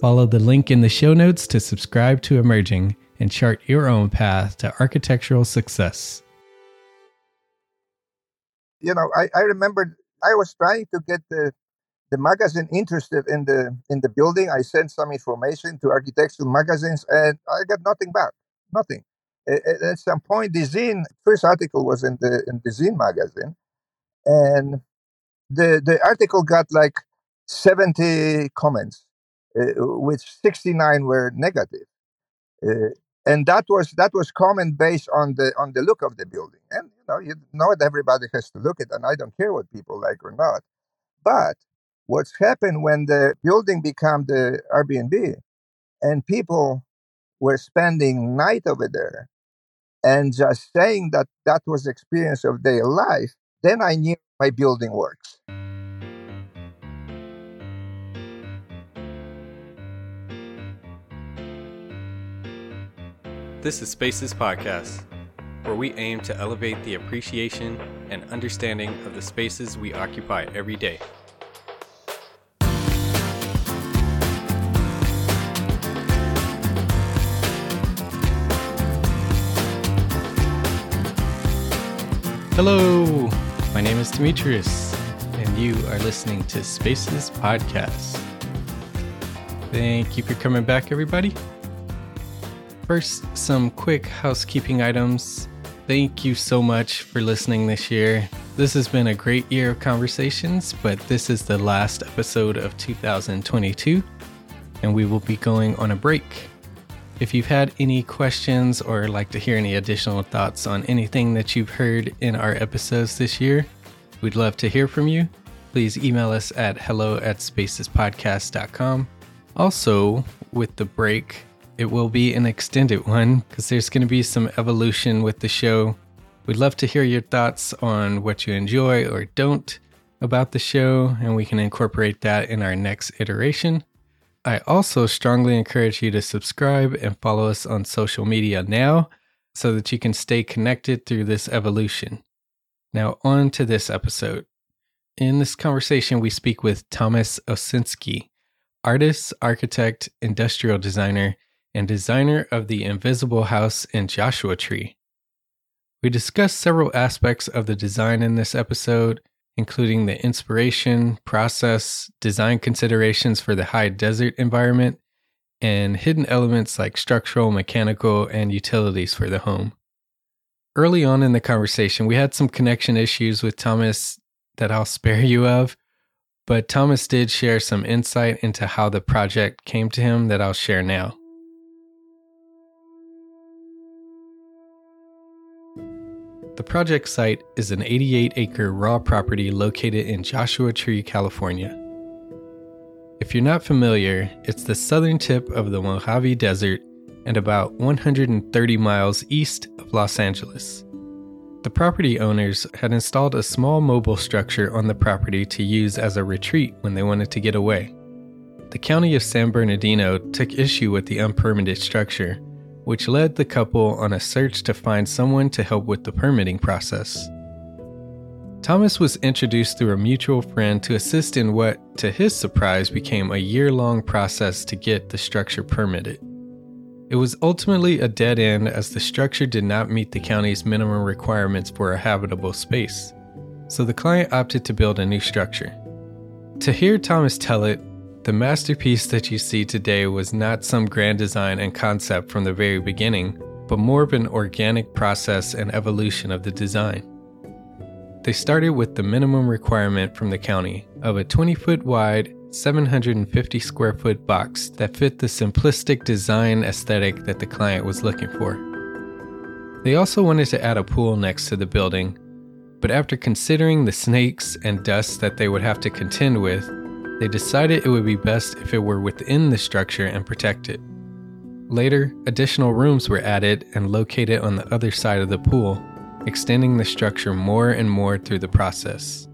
Follow the link in the show notes to subscribe to Emerging and chart your own path to architectural success. you know, I, I remember I was trying to get the the magazine interested in the in the building. I sent some information to architectural magazines, and I got nothing back. Nothing. A- a- At some point, the Dezeen first article was in the in the Dezeen magazine, and the the article got like seventy comments, which sixty nine were negative. Uh, and that was that was comment based on the on the look of the building and you know you that everybody has to look at and i don't care what people like or not but what's happened when the building became the airbnb and people were spending night over there and just saying that that was experience of their life then i knew my building works This is Spaces Podcast, where we aim to elevate the appreciation and understanding of the spaces we occupy every day. Hello, my name is Demetrius, and you are listening to Spaces Podcast. Thank you for coming back, everybody. First, some quick housekeeping items. Thank you so much for listening this year. This has been a great year of conversations, but this is the last episode of 2022, and we will be going on a break. If you've had any questions or like to hear any additional thoughts on anything that you've heard in our episodes this year, we'd love to hear from you. Please email us at hello at spacespodcast.com. Also, with the break, it will be an extended one because there's going to be some evolution with the show. We'd love to hear your thoughts on what you enjoy or don't about the show, and we can incorporate that in our next iteration. I also strongly encourage you to subscribe and follow us on social media now so that you can stay connected through this evolution. Now, on to this episode. In this conversation, we speak with Thomas Osinski, artist, architect, industrial designer, and designer of the Invisible House in Joshua Tree. We discuss several aspects of the design in this episode, including the inspiration, process, design considerations for the high desert environment, and hidden elements like structural, mechanical, and utilities for the home. Early on in the conversation, we had some connection issues with Thomas that I'll spare you of, but Thomas did share some insight into how the project came to him that I'll share now. The project site is an 88 acre raw property located in Joshua Tree, California. If you're not familiar, it's the southern tip of the Mojave Desert and about 130 miles east of Los Angeles. The property owners had installed a small mobile structure on the property to use as a retreat when they wanted to get away. The county of San Bernardino took issue with the unpermitted structure, which led the couple on a search to find someone to help with the permitting process. Thomas was introduced through a mutual friend to assist in what, to his surprise, became a year long process to get the structure permitted. It was ultimately a dead end as the structure did not meet the county's minimum requirements for a habitable space, so the client opted to build a new structure. To hear Thomas tell it, the masterpiece that you see today was not some grand design and concept from the very beginning, but more of an organic process and evolution of the design. They started with the minimum requirement from the county of a 20 foot wide, 750 square foot box that fit the simplistic design aesthetic that the client was looking for. They also wanted to add a pool next to the building, but after considering the snakes and dust that they would have to contend with, they decided it would be best if it were within the structure and protected. Later, additional rooms were added and located on the other side of the pool, extending the structure more and more through the process.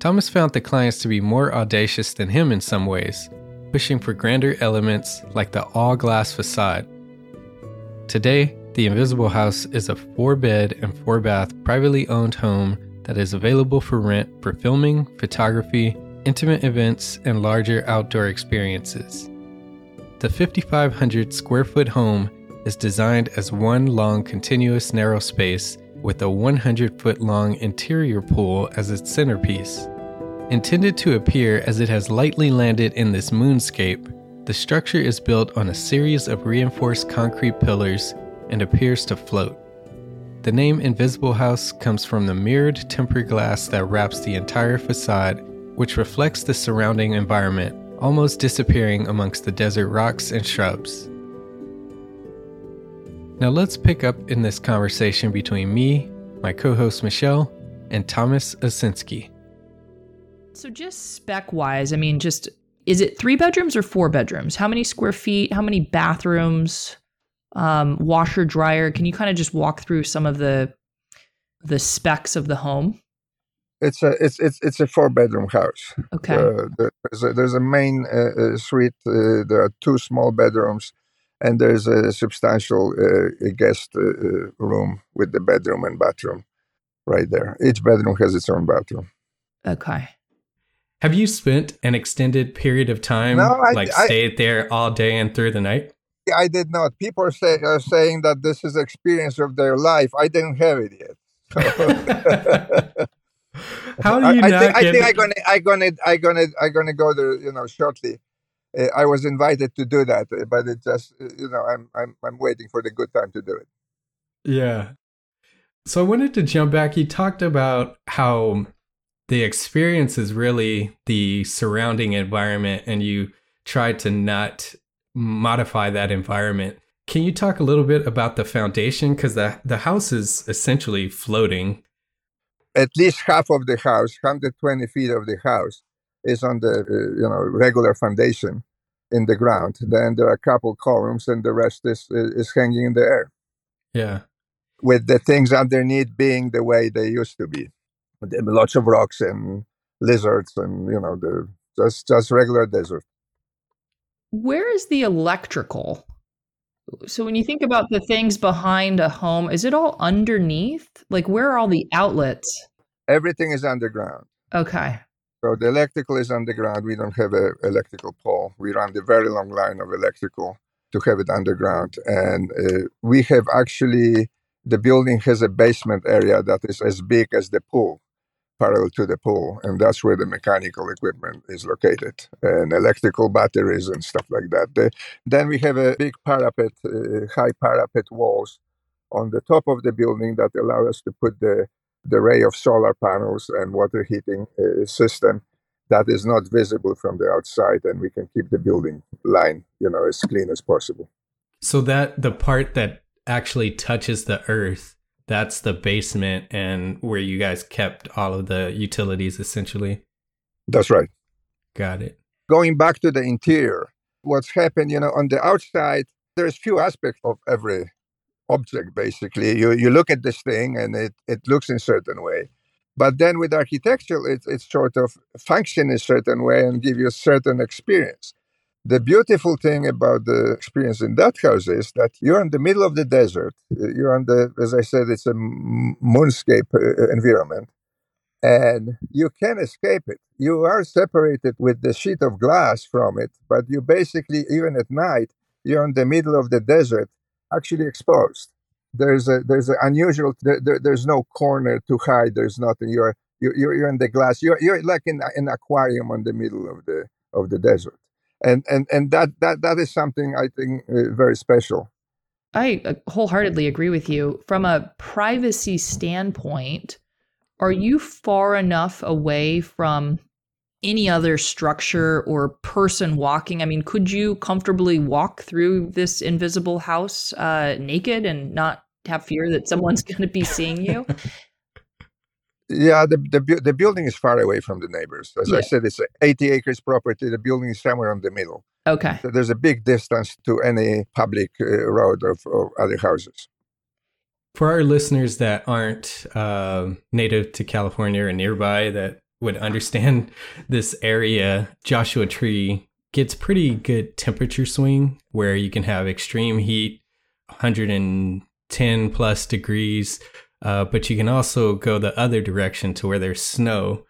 Thomas found the clients to be more audacious than him in some ways, pushing for grander elements like the all glass facade. Today, the Invisible House is a four bed and four bath privately owned home that is available for rent for filming, photography, intimate events, and larger outdoor experiences. The 5,500 square foot home is designed as one long continuous narrow space with a 100 foot long interior pool as its centerpiece. Intended to appear as it has lightly landed in this moonscape, the structure is built on a series of reinforced concrete pillars and appears to float. The name Invisible House comes from the mirrored tempered glass that wraps the entire facade, which reflects the surrounding environment, almost disappearing amongst the desert rocks and shrubs. Now let's pick up in this conversation between me, my co host Michelle, and Thomas Osinski. So just spec wise, I mean, just is it three bedrooms or four bedrooms? How many square feet? How many bathrooms? Um, washer, dryer. Can you kind of just walk through some of the the specs of the home? It's a it's it's it's a four bedroom house. Okay. Uh, there's a, there's a main uh, uh, suite. Uh, there are two small bedrooms, and there's a substantial uh, guest uh, room with the bedroom and bathroom right there. Each bedroom has its own bathroom. Okay. Have you spent an extended period of time, No, I- like I- stayed there all day and through the night? I did not. People are, say, are saying that this is experience of their life. I didn't have it yet. How do I, you I not think, I think I'm gonna, I gonna, I gonna, I gonna go there. You know, shortly. Uh, I was invited to do that, uh, but it just, uh, you know, I'm, I'm, I'm waiting for the good time to do it. Yeah. So I wanted to jump back. You talked about how the experience is really the surrounding environment, and you try to not modify that environment. Can you talk a little bit about the foundation? Because the the house is essentially floating. At least half of the house, 120 feet of the house, is on the, uh, you know, regular foundation in the ground. Then there are a couple columns, and the rest is is hanging in the air. Yeah. with the things underneath being the way they used to be. There are Lots of rocks and lizards and you know the just just regular desert. Where is the electrical? So when you think about the things behind a home, is it all underneath? Like where are all the outlets? Everything is underground. Okay. So the electrical is underground. We don't have a electrical pole. We run the very long line of electrical to have it underground, and uh, we have actually the building has a basement area that is as big as the pool, parallel to the pool, and that's where the mechanical equipment is located, and electrical batteries and stuff like that. The- then we have a big parapet, uh, high parapet walls on the top of the building that allow us to put the the array of solar panels and water heating uh, system that is not visible from the outside, and we can keep the building line, you know, as clean as possible. So that the part that actually touches the earth, that's the basement and where you guys kept all of the utilities essentially. That's right. Got it. Going back to the interior, what's happened, you know, on the outside, there's few aspects of every object basically. You you look at this thing and it, it looks in a certain way. But then with architecture, it's it's sort of function in a certain way and give you a certain experience. The beautiful thing about the experience in that house is that you're in the middle of the desert. You're on the, as I said, it's a moonscape uh, environment, and you can escape it. You are separated with the sheet of glass from it, but you basically, even at night, you're in the middle of the desert, actually exposed. There's a there's an unusual. There, there, there's no corner to hide. There's nothing. You're you're you're in the glass. You're you're like in an aquarium on the middle of the of the desert and and and that that that is something I think uh, very special. I uh, wholeheartedly agree with you. From a privacy standpoint, are you far enough away from any other structure or person walking? I mean, could you comfortably walk through this invisible house uh, naked and not have fear that someone's going to be seeing you? Yeah, the, the the building is far away from the neighbors. As yeah. I said, it's 80 acres property. The building is somewhere in the middle. Okay. So there's a big distance to any public uh, road of, of, other houses. For our listeners that aren't uh, native to California or nearby that would understand this area, Joshua Tree gets pretty good temperature swing where you can have extreme heat, 110 plus degrees uh, but you can also go the other direction to where there's snow.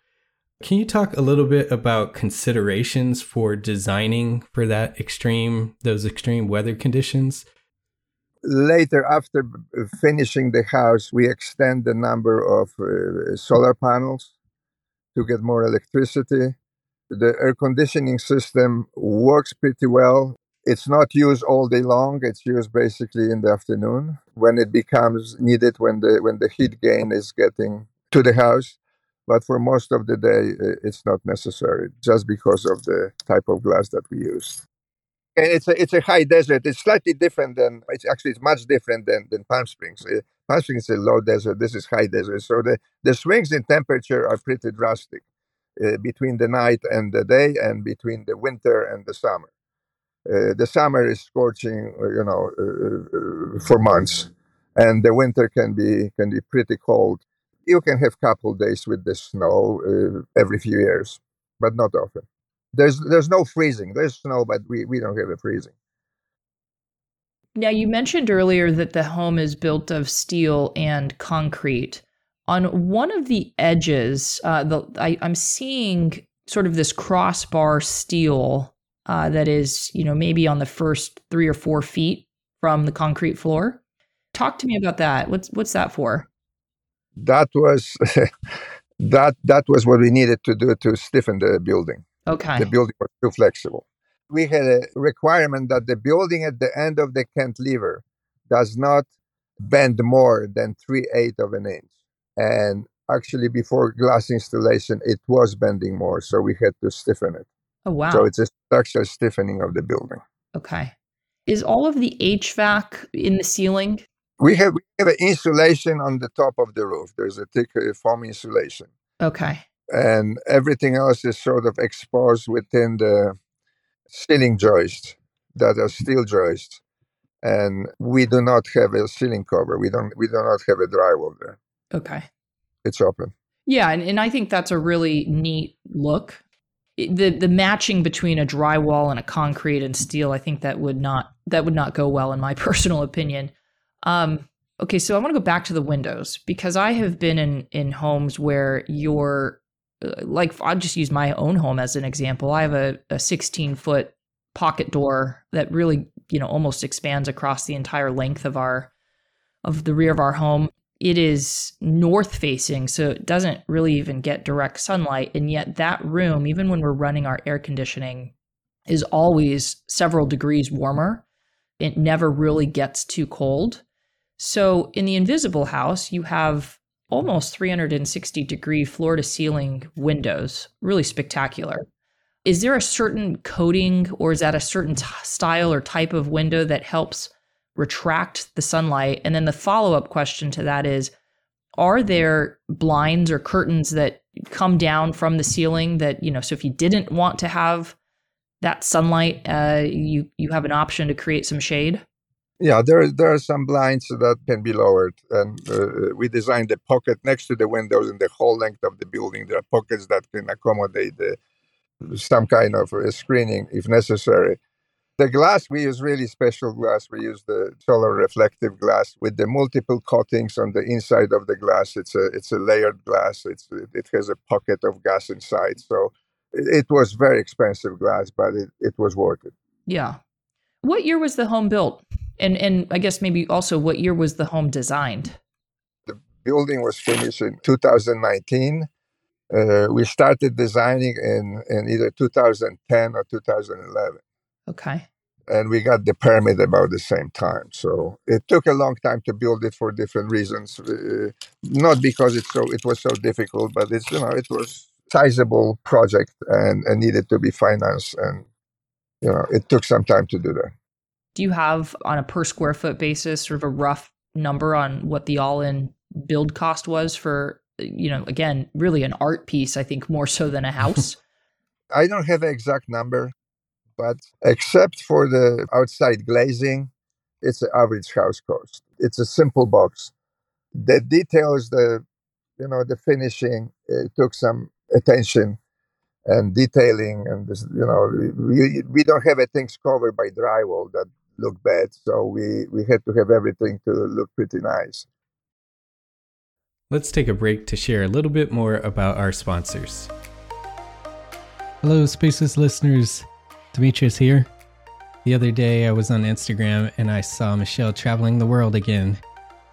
Can you talk a little bit about considerations for designing for that extreme, those extreme weather conditions? Later, after finishing the house, we extend the number of uh, solar panels to get more electricity. The air conditioning system works pretty well it's not used all day long. It's used basically in the afternoon when it becomes needed when the when the heat gain is getting to the house. But for most of the day, it's not necessary just because of the type of glass that we use. And it's a it's a high desert. It's slightly different than it's actually it's much different than, than Palm Springs. Palm Springs is a low desert. This is high desert. So the, the swings in temperature are pretty drastic uh, between the night and the day, and between the winter and the summer. Uh, the summer is scorching, uh, you know, uh, for months, and the winter can be can be pretty cold. You can have couple days with the snow every few years, but not often. There's there's no freezing. There's snow, but we, we don't have a freezing. Now you mentioned earlier that the home is built of steel and concrete. On one of the edges, uh, the I, I'm seeing sort of this crossbar steel uh, that is, you know, maybe on the first three or four feet from the concrete floor. Talk to me about that. What's what's that for? That was that that was what we needed to do to stiffen the building. Okay. The building was too flexible. We had a requirement that the building at the end of the cantilever does not bend more than three eighths of an inch. And actually, before glass installation, it was bending more, so we had to stiffen it. Oh, wow. So it's a structural stiffening of the building. Okay. Is all of the HVAC in the ceiling? We have, we have an insulation on the top of the roof. There's a thick uh, foam insulation. Okay. And everything else is sort of exposed within the ceiling joists that are steel joists. And we do not have a ceiling cover. We don't we do not have a drywall there. Okay. It's open. Yeah, and, and I think that's a really neat look the the matching between a drywall and a concrete and steel, I think that would not that would not go well in my personal opinion. Um, okay, so I want to go back to the windows because I have been in in homes where your uh, like I'll just use my own home as an example. I have a, a 16 foot pocket door that really you know almost expands across the entire length of our of the rear of our home it is north facing, so it doesn't really even get direct sunlight. And yet, that room, even when we're running our air conditioning, is always several degrees warmer. It never really gets too cold. So, in the invisible house, you have almost 360 degree floor to ceiling windows, really spectacular. Is there a certain coating or is that a certain t- style or type of window that helps retract the sunlight? And then the follow up question to that is Are there blinds or curtains that come down from the ceiling that, you know, so if you didn't want to have that sunlight, uh, you, you have an option to create some shade? Yeah, there there are some blinds that can be lowered, and uh, we designed a pocket next to the windows in the whole length of the building. There are pockets that can accommodate the, some kind of uh, screening if necessary. The glass we use really special glass. We use the solar reflective glass with the multiple coatings on the inside of the glass. It's a it's a layered glass. It's it has a pocket of gas inside. So it, it was very expensive glass, but it, it was worth it. Yeah. What year was the home built? And and I guess maybe also what year was the home designed? The building was finished in 2019. Uh, we started designing in, in either 2010 or 2011. Okay. And we got the permit about the same time. So it took a long time to build it for different reasons. Uh, not because it's so it was so difficult, but it's you know it was sizable project and, and needed to be financed and you know it took some time to do that do you have on a per square foot basis sort of a rough number on what the all-in build cost was for you know again really an art piece i think more so than a house i don't have an exact number but except for the outside glazing it's the average house cost. It's a simple box. The details the you know the finishing it took some attention and detailing and this, you know we, we don't have things covered by drywall that look bad so we we had to have everything to look pretty nice. Let's take a break to share a little bit more about our sponsors. Hello spaces listeners demetrius here the other day i was on instagram and i saw michelle traveling the world again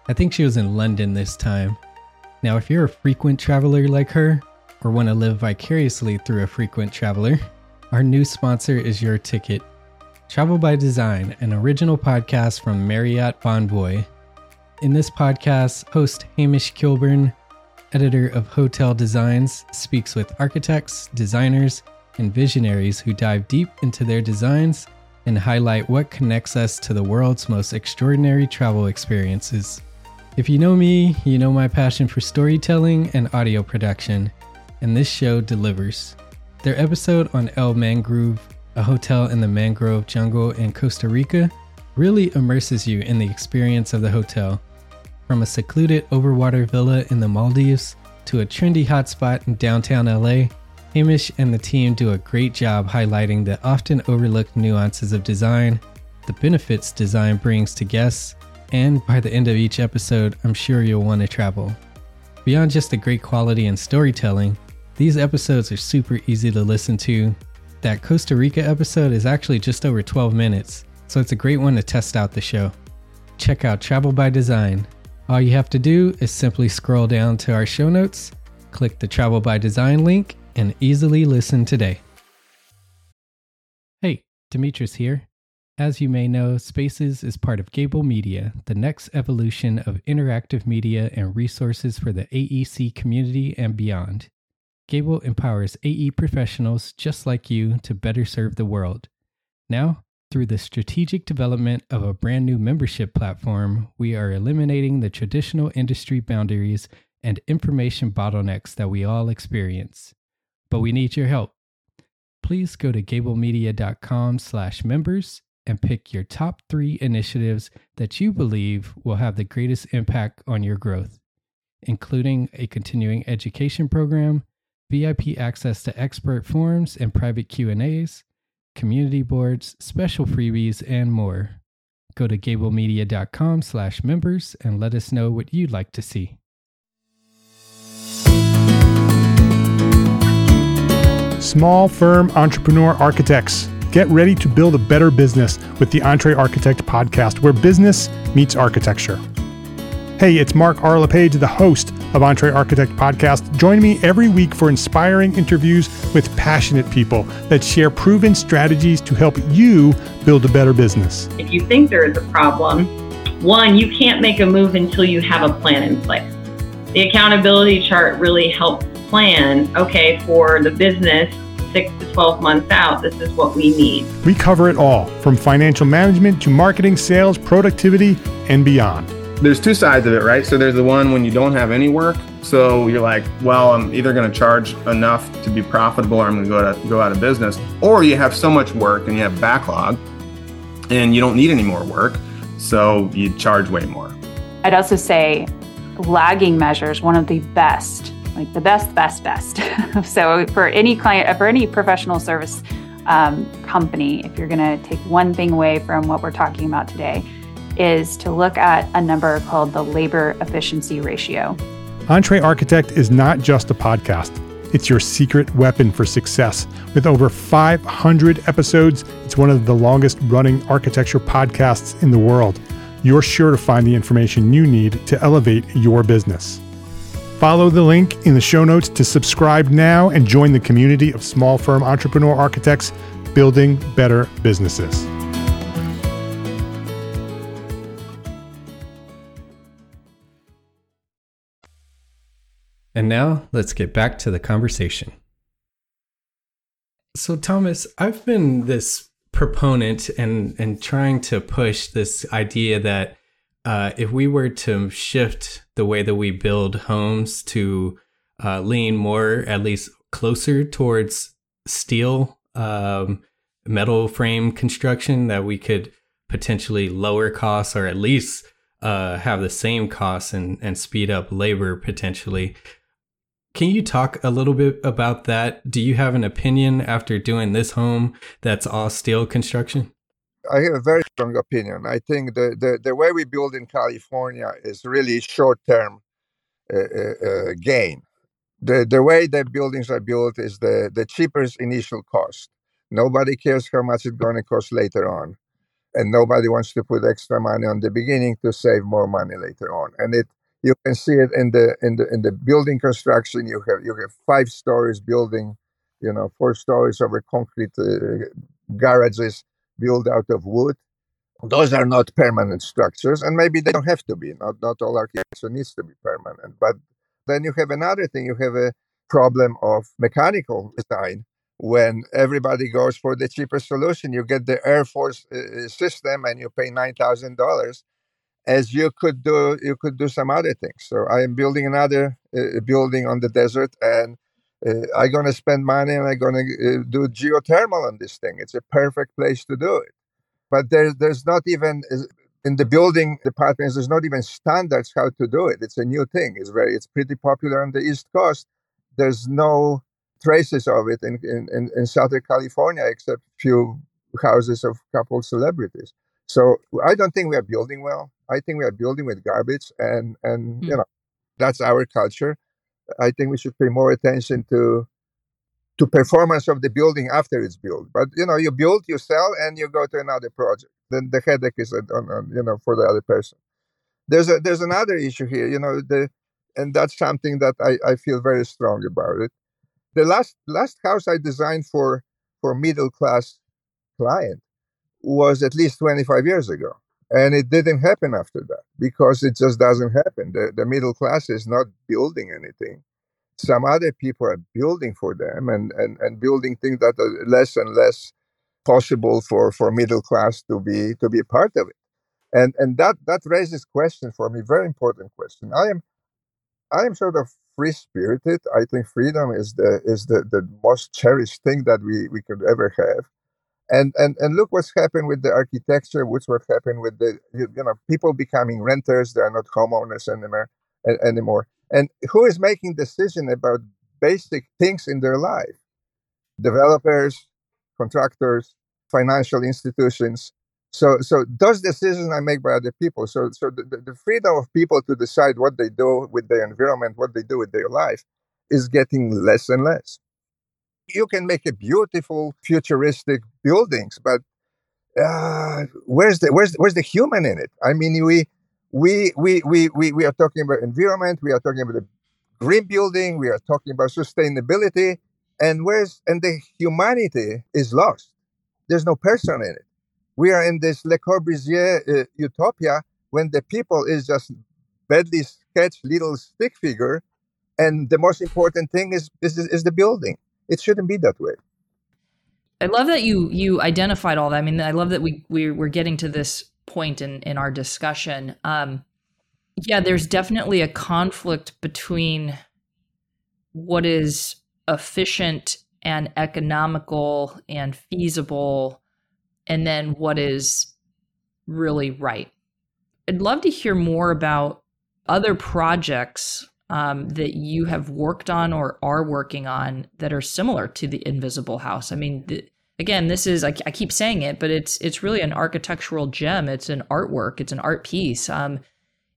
i think she was in london this time now if you're a frequent traveler like her or want to live vicariously through a frequent traveler, our new sponsor is Your Ticket. Travel by Design, an original podcast from Marriott Bonvoy. In this podcast, host Hamish Kilburn, editor of Hotel Designs, speaks with architects, designers, and visionaries who dive deep into their designs and highlight what connects us to the world's most extraordinary travel experiences. If you know me, you know my passion for storytelling and audio production and this show delivers. Their episode on El Mangroove, a hotel in the mangrove jungle in Costa Rica, really immerses you in the experience of the hotel. From a secluded overwater villa in the Maldives to a trendy hotspot in downtown LA, Hamish and the team do a great job highlighting the often overlooked nuances of design, the benefits design brings to guests, and by the end of each episode, I'm sure you'll want to travel. Beyond just the great quality and storytelling, these episodes are super easy to listen to. That Costa Rica episode is actually just over 12 minutes, so it's a great one to test out the show. Check out Travel by Design. All you have to do is simply scroll down to our show notes, click the Travel by Design link, and easily listen today. Hey, Demetrius here. As you may know, Spaces is part of Gable Media, the next evolution of interactive media and resources for the AEC community and beyond. Gable empowers AE professionals just like you to better serve the world. Now, through the strategic development of a brand new membership platform, we are eliminating the traditional industry boundaries and information bottlenecks that we all experience. But we need your help. Please go to gablemedia.com slash members and pick your top 3 initiatives that you believe will have the greatest impact on your growth, including a continuing education program, VIP access to expert forums and private Q&As, community boards, special freebies, and more. Go to gablemedia.com slash members and let us know what you'd like to see. Small firm entrepreneur architects. Get ready to build a better business with the EntreArchitect podcast, where business meets architecture. Hey, it's Mark R. LePage, the host of EntreArchitect Podcast. Join me every week for inspiring interviews with passionate people that share proven strategies to help you build a better business. If you think there is a problem, one, you can't make a move until you have a plan in place. The accountability chart really helps plan okay, for the business, six to 12 months out, this is what we need. We cover it all from financial management to marketing, sales, productivity, and beyond. There's two sides of it, right? So there's the one when you don't have any work. So you're like, well, I'm either going to charge enough to be profitable or I'm going to go, to go out of business. Or you have so much work and you have backlog and you don't need any more work. So you charge way more. I'd also say lagging measures, one of the best, like the best, best, best. so for any client, for any professional service um, company, if you're going to take one thing away from what we're talking about today, is to look at a number called the labor efficiency ratio. EntreArchitect is not just a podcast. It's your secret weapon for success. With over 500 episodes, it's one of the longest running architecture podcasts in the world. You're sure to find the information you need to elevate your business. Follow the link in the show notes to subscribe now and join the community of small firm entrepreneur architects building better businesses. And now let's get back to the conversation. So, Thomas, I've been this proponent and and trying to push this idea that uh, if we were to shift the way that we build homes to uh, lean more, at least closer towards steel, um, metal frame construction, that we could potentially lower costs or at least uh, have the same costs and, and speed up labor potentially. Can you talk a little bit about that? Do you have an opinion after doing this home that's all steel construction? I have a very strong opinion. I think the, the, the way we build in California is really short term uh, uh, uh, gain. The, the way the buildings are built is the, the cheapest initial cost. Nobody cares how much it's going to cost later on. And nobody wants to put extra money on the beginning to save more money later on. And it you can see it in the in the in the building construction. You have you have five stories building, you know, four stories over concrete uh, garages built out of wood. Those are not permanent structures, and maybe they don't have to be. Not not all architecture needs to be permanent. But then you have another thing. You have a problem of mechanical design. When everybody goes for the cheapest solution, you get the Air Force uh, system, and you pay nine thousand dollars as you could do you could do some other things so i am building another uh, building on the desert and uh, i'm going to spend money and i'm going to uh, do geothermal on this thing it's a perfect place to do it but there's there's not even in the building departments there's not even standards how to do it it's a new thing it's very it's pretty popular on the east coast there's no traces of it in, in, in southern california except a few houses of couple celebrities so I don't think we are building well. I think we are building with garbage, and and mm. you know that's our culture. I think we should pay more attention to to performance of the building after it's built. But you know, you build, you sell, and you go to another project. Then the headache is on, on you know for the other person. There's a there's another issue here. You know the and that's something that I, I feel very strong about it. The last last house I designed for for middle class client was at least 25 years ago. And it didn't happen after that because it just doesn't happen. The, the middle class is not building anything. Some other people are building for them and, and, and building things that are less and less possible for, for middle class to be to be part of it. And and that that raises question for me, very important question. I am I am sort of free spirited. I think freedom is the is the, the most cherished thing that we, we could ever have and and and look what's happened with the architecture what's what happened with the you, know people becoming renters they're not homeowners anymore anymore. And who is making decision about basic things in their life? Developers contractors financial institutions. So so those decisions are made by other people. So so the, the freedom of people to decide what they do with their environment what they do with their life is getting less and less you can make a beautiful futuristic buildings, but uh, where's the where's where's the human in it? I mean, we we we we we, we are talking about environment, we are talking about the green building, we are talking about sustainability, and where's and the humanity is lost. There's no person in it. We are in this Le Corbusier uh, utopia when the people is just badly sketched little stick figure, and the most important thing is is, is the building. It shouldn't be that way. I love that you you identified all that. I mean, I love that we, we we're getting to this point in in our discussion. Um, yeah, there's definitely a conflict between what is efficient and economical and feasible, and then what is really right. I'd love to hear more about other projects um, that you have worked on or are working on that are similar to the Invisible House. I mean, the, again, this is I, I, keep saying it, but it's it's really an architectural gem. It's an artwork. It's an art piece. Um,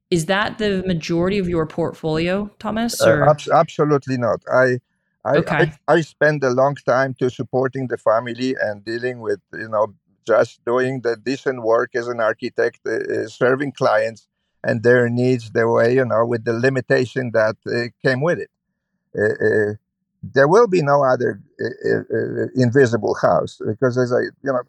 is that the majority of your portfolio, Thomas? Uh, ab- absolutely not. I I, okay. I I spend a long time to supporting the family and dealing with you know just doing the decent work as an architect, uh, serving clients and their needs the way you know with the limitation that uh, came with it. Uh, uh there will be no other uh, uh, invisible house because as i you know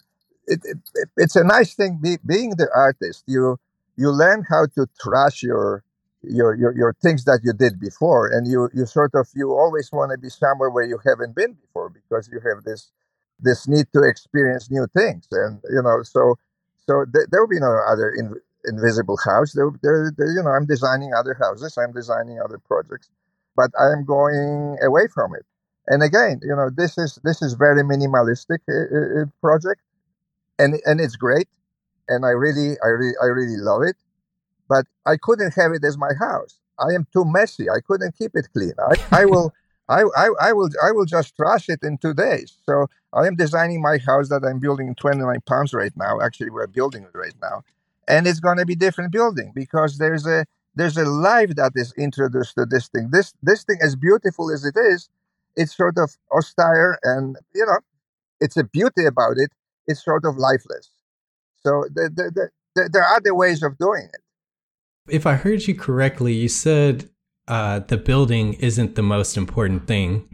it, it, it's a nice thing be, being the artist. You you learn how to trash your your, your your things that you did before and you you sort of you always want to be somewhere where you haven't been before because you have this this need to experience new things and you know so so th- there will be no other in, invisible house. They're, they're, they're, you know, I'm designing other houses, I'm designing other projects, but I'm going away from it. And again, you know, this is this is very minimalistic uh, uh, project, and and it's great, and I really I really I really love it, but I couldn't have it as my house. I am too messy. I couldn't keep it clean. I, I will. I, I, I will I will just trash it in two days. So I am designing my house that I'm building in 29 Palms right now. Actually, we're building it right now and it's going to be different building because there's a there's a life that is introduced to this thing. This this thing, as beautiful as it is, it's sort of austere, and you know, it's a beauty about it. It's sort of lifeless. So the, the, the, there are other ways of doing it. If I heard you correctly, you said uh, the building isn't the most important thing.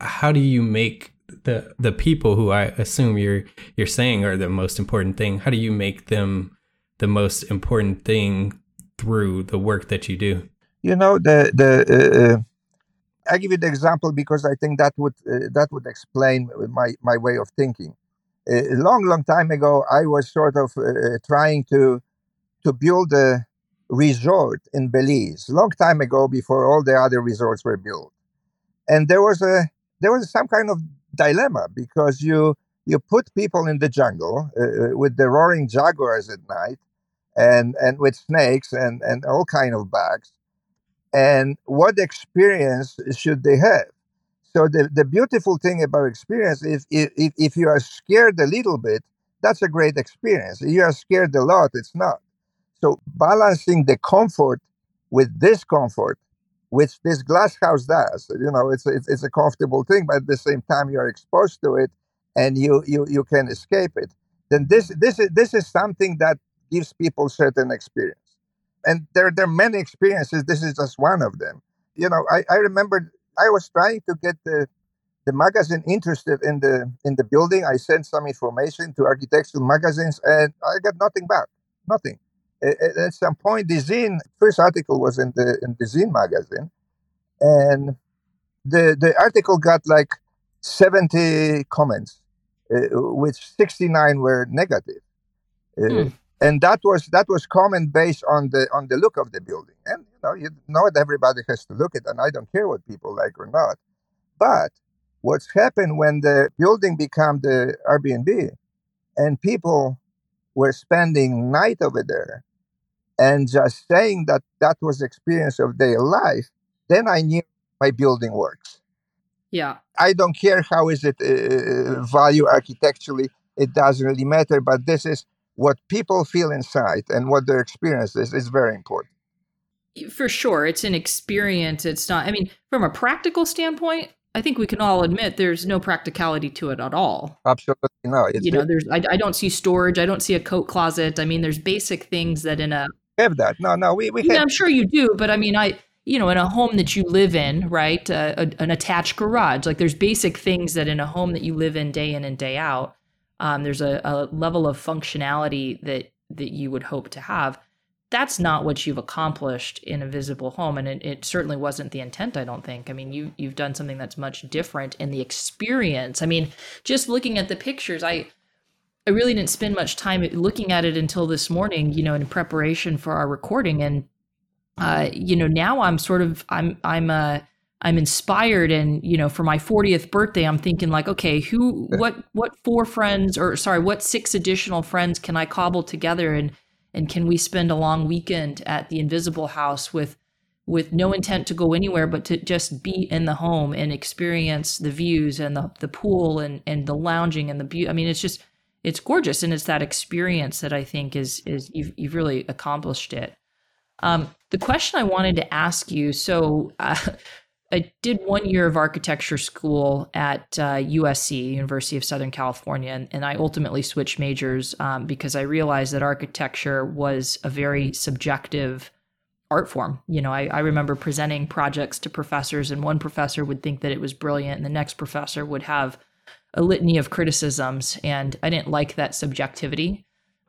How do you make the the people who I assume you're you're saying are the most important thing? How do you make them the most important thing through the work that you do? You know, the the uh, uh, I give you the example because I think that would uh, that would explain my my way of thinking. a long, long time ago, I was sort of uh, uh, trying to to build a resort in Belize. Long time ago, before all the other resorts were built, and there was a there was some kind of dilemma because you you put people in the jungle uh, with the roaring jaguars at night and and with snakes and and all kind of bugs and what experience should they have? So the, the beautiful thing about experience is if, if, if you are scared a little bit that's a great experience. If you are scared a lot it's not. So balancing the comfort with discomfort which this glass house does you know it's, it's, it's a comfortable thing but at the same time you are exposed to it and you you, you can escape it then this this is this is something that gives people certain experience. And there, there are many experiences. This is just one of them. You know, I, I remember I was trying to get the the magazine interested in the in the building. I sent some information to architectural magazines, and I got nothing back. Nothing. At, some point, the Dezeen first article was in the in the Dezeen magazine, and the the article got like seventy comments, which sixty nine were negative. Uh, hmm. and that was that was common based on the on the look of the building. And you know you know everybody has to look at and i don't care what people like or not. But what's happened when the building became the airbnb and people were spending night over there and just saying that that was experience of their life then i knew my building works yeah. I don't care how is it uh, value architecturally it doesn't really matter but this is what people feel inside and what their experience is is very important. For sure it's an experience it's not i mean from a practical standpoint i think we can all admit there's no practicality to it at all. Absolutely no you know there's I, I, don't see storage i don't see a coat closet i mean there's basic things that in a have that. No no we, we yeah, i'm sure you do but i mean i you know in a home that you live in right? Uh, a, an attached garage. Like there's basic things that in a home that you live in day in and day out um, there's a, a level of functionality that that you would hope to have. That's not what you've accomplished in a visible home and it, it, certainly wasn't the intent i don't think. I mean you you've done something that's much different in the experience. I mean just looking at the pictures i i really didn't spend much time looking at it until this morning you know in preparation for our recording and uh you know now i'm sort of i'm i'm uh I'm inspired and you know for my 40th birthday I'm thinking like okay who what what four friends or sorry what six additional friends can I cobble together and and can we spend a long weekend at the invisible house with with no intent to go anywhere but to just be in the home and experience the views and the, the pool and and the lounging and the beauty i mean it's just it's gorgeous and it's that experience that i think is is you've, you've really accomplished it. Um, the question i wanted to ask you so uh, I did one year of architecture school at uh, USC, University of Southern California, and, and I ultimately switched majors um, because I realized that architecture was a very subjective art form. You know, I, I, remember presenting projects to professors, and one professor would think that it was brilliant, and the next professor would have a litany of criticisms, and I didn't like that subjectivity.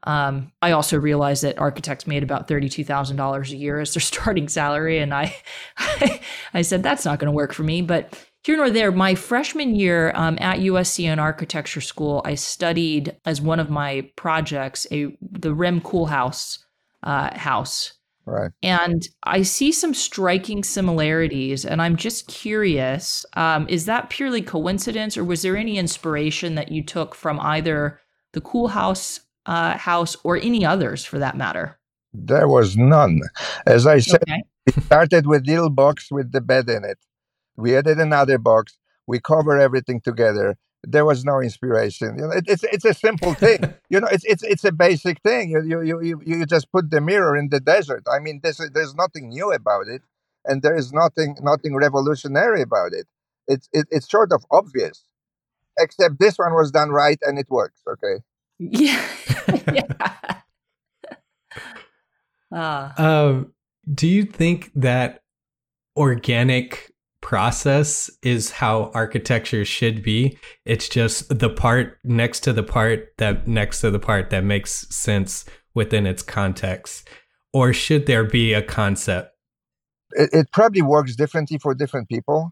Um, I also realized that architects made about thirty-two thousand dollars a year as their starting salary, and I, I said that's not going to work for me. But here nor there, my freshman year um, at USC in architecture school, I studied as one of my projects a the Rem Koolhaas uh, house. Right. And I see some striking similarities, and I'm just curious: um, is that purely coincidence, or was there any inspiration that you took from either the Koolhaas uh, house or any others for that matter? There was none. As I said, okay. we started with little box with the bed in it. We added another box. We cover everything together. There was no inspiration. You know, it, it's it's a simple thing. you know, it's it's it's a basic thing. You you you you just put the mirror in the desert. I mean, this, there's nothing new about it, and there is nothing nothing revolutionary about it. It's it, it's sort of obvious, except this one was done right and it works. Okay. Yeah. yeah. Uh. Um, do you think that organic process is how architecture should be? It's just the part next to the part that next to the part that makes sense within its context. Or should there be a concept? It, it probably works differently for different people.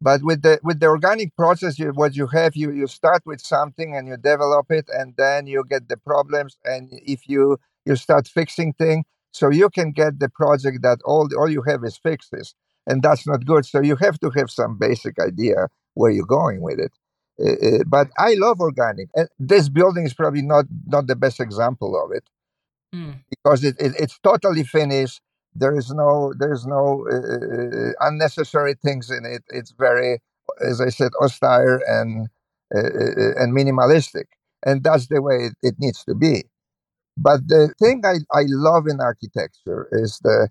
But with the with the organic process, you, what you have, you you start with something and you develop it, and then you get the problems, and if you you start fixing things, so you can get the project that all all you have is fixes, and that's not good. So you have to have some basic idea where you're going with it. Uh, but I love organic, and this building is probably not not the best example of it mm. because it, it, it's totally finished there is no there's no uh, uh, unnecessary things in it. It's very, as I said, austere and uh, uh, and minimalistic, and that's the way it, it, needs to be. But the thing I, I love in architecture is the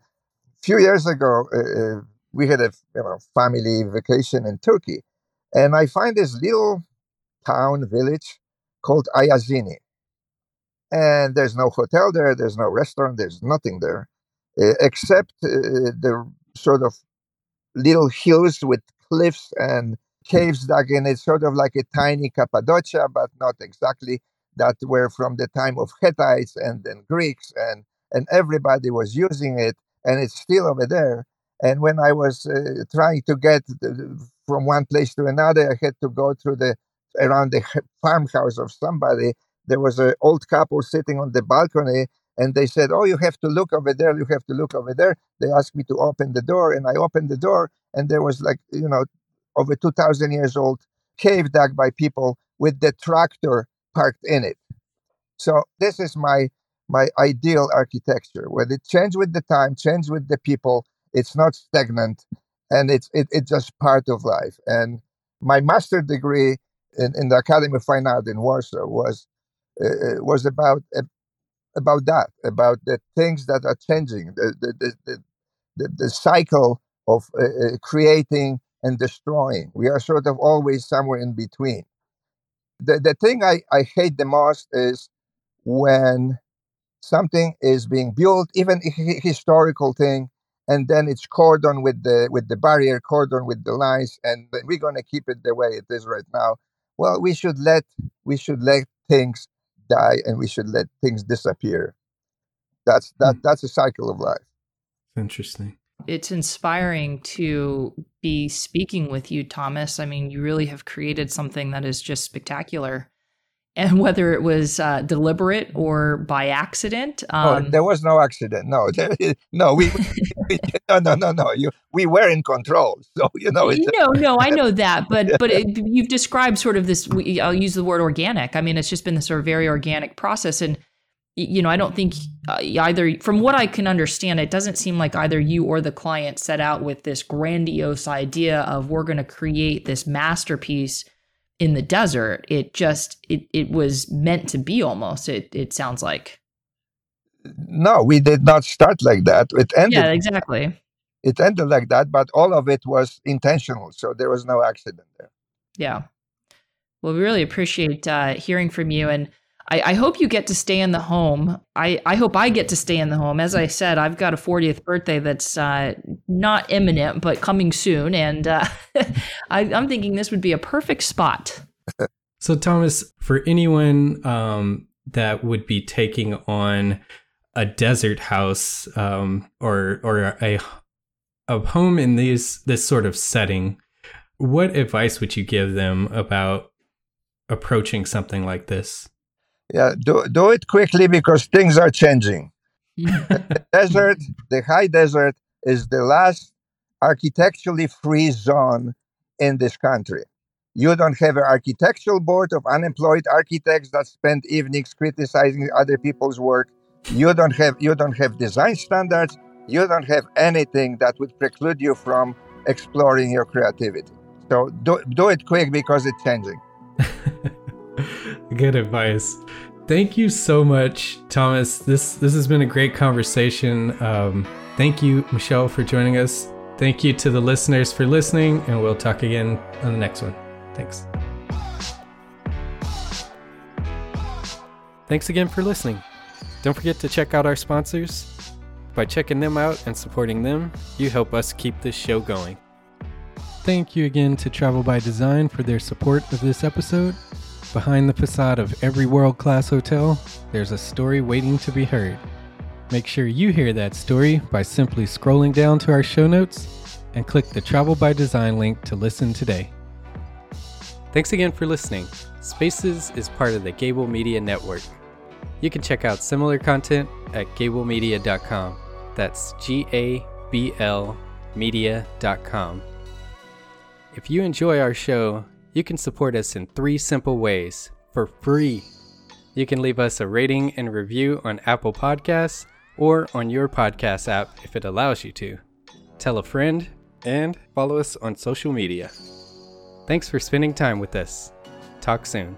few years ago uh, uh, we had a you know family vacation in Turkey, and I find this little town village called Ayazini. And there's no hotel there, there's no restaurant, there's nothing there uh, except uh, the sort of little hills with cliffs and caves dug in it, sort of like a tiny Cappadocia, but not exactly. That were from the time of Hittites and then Greeks, and and everybody was using it, and it's still over there. And when I was uh, trying to get the, from one place to another, I had to go through the around the farmhouse of somebody. There was an old couple sitting on the balcony, and they said, "Oh, you have to look over there. You have to look over there." They asked me to open the door, and I opened the door, and there was like you know, over two thousand years old cave dug by people with the tractor parked in it. So this is my my ideal architecture, where it changes with the time, changes with the people. It's not stagnant, and it's it, it's just part of life. And my master degree in, in the Academy of Fine Art in Warsaw was uh, uh was about uh, about that, about the things that are changing, the the the, the, the cycle of uh, uh, creating and destroying. We are sort of always somewhere in between. The the thing I, I hate the most is when something is being built, even a historical thing, and then it's cordon with the with the barrier, cordon with the lines, and we're going to keep it the way it is right now. Well, we should let we should let things die and we should let things disappear. That's that. That's a cycle of life. Interesting. It's inspiring to be speaking with you, Thomas. I mean, you really have created something that is just spectacular. And whether it was uh, deliberate or by accident, um, oh, there was no accident. No, there, no, we, we, no, no, no, no. You, we were in control. So you know, no, no, I know that, but but it, you've described sort of this. I'll use the word organic. I mean, it's just been this sort of very organic process, and you know, I don't think uh, either, from what I can understand, it doesn't seem like either you or the client set out with this grandiose idea of we're going to create this masterpiece in the desert. It just, it, it was meant to be almost, it, it sounds like. No, we did not start like that. It ended. Yeah, exactly. It ended like that, but all of it was intentional. So there was no accident there. Yeah. Well, we really appreciate uh, hearing from you. And, I, I, hope you get to stay in the home. I, I hope I get to stay in the home. As I said, I've got a 40th birthday that's uh, not imminent, but coming soon. And uh, I, am thinking this would be a perfect spot. So, Thomas, for anyone um, that would be taking on a desert house um, or or a a home in these this sort of setting, what advice would you give them about approaching something like this? Yeah, do, do it quickly because things are changing. the desert, the high desert, is the last architecturally free zone in this country. You don't have an architectural board of unemployed architects that spend evenings criticizing other people's work. You don't have you don't have design standards. You don't have anything that would preclude you from exploring your creativity. So do, do it quick because it's changing. Good advice. Thank you so much, Thomas. This this has been a great conversation. Um, thank you, Michelle, for joining us. Thank you to the listeners for listening, and we'll talk again on the next one. Thanks. Thanks again for listening. Don't forget to check out our sponsors. By checking them out and supporting them, you help us keep this show going. Thank you again to Travel by Design for their support of this episode. Behind the facade of every world class hotel, there's a story waiting to be heard. Make sure you hear that story by simply scrolling down to our show notes and click the Travel by Design link to listen today. Thanks again for listening. Spaces is part of the Gable Media Network. You can check out similar content at gablemedia.com. That's G A B L media.com. If you enjoy our show, you can support us in three simple ways for free. You can leave us a rating and review on Apple Podcasts or on your podcast app if it allows you to. Tell a friend and follow us on social media. Thanks for spending time with us. Talk soon.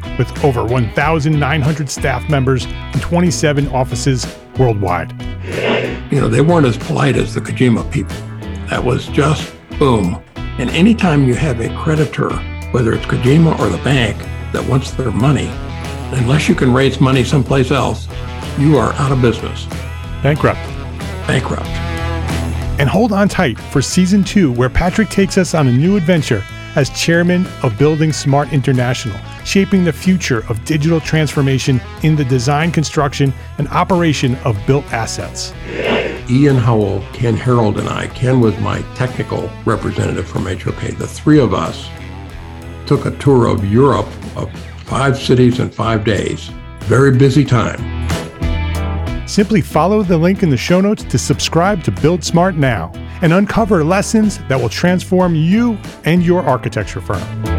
with over 1,900 staff members and 27 offices worldwide. You know, they weren't as polite as the Kojima people. That was just boom. And anytime you have a creditor, whether it's Kojima or the bank, that wants their money, unless you can raise money someplace else, you are out of business. Bankrupt. Bankrupt. And hold on tight for season two, where Patrick takes us on a new adventure as chairman of Building Smart International, shaping the future of digital transformation in the design, construction, and operation of built assets. Ian Howell, Ken Harold, and I, Ken was my technical representative from HOK, the three of us took a tour of Europe of five cities in five days. Very busy time. Simply follow the link in the show notes to subscribe to Build Smart now and uncover lessons that will transform you and your architecture firm.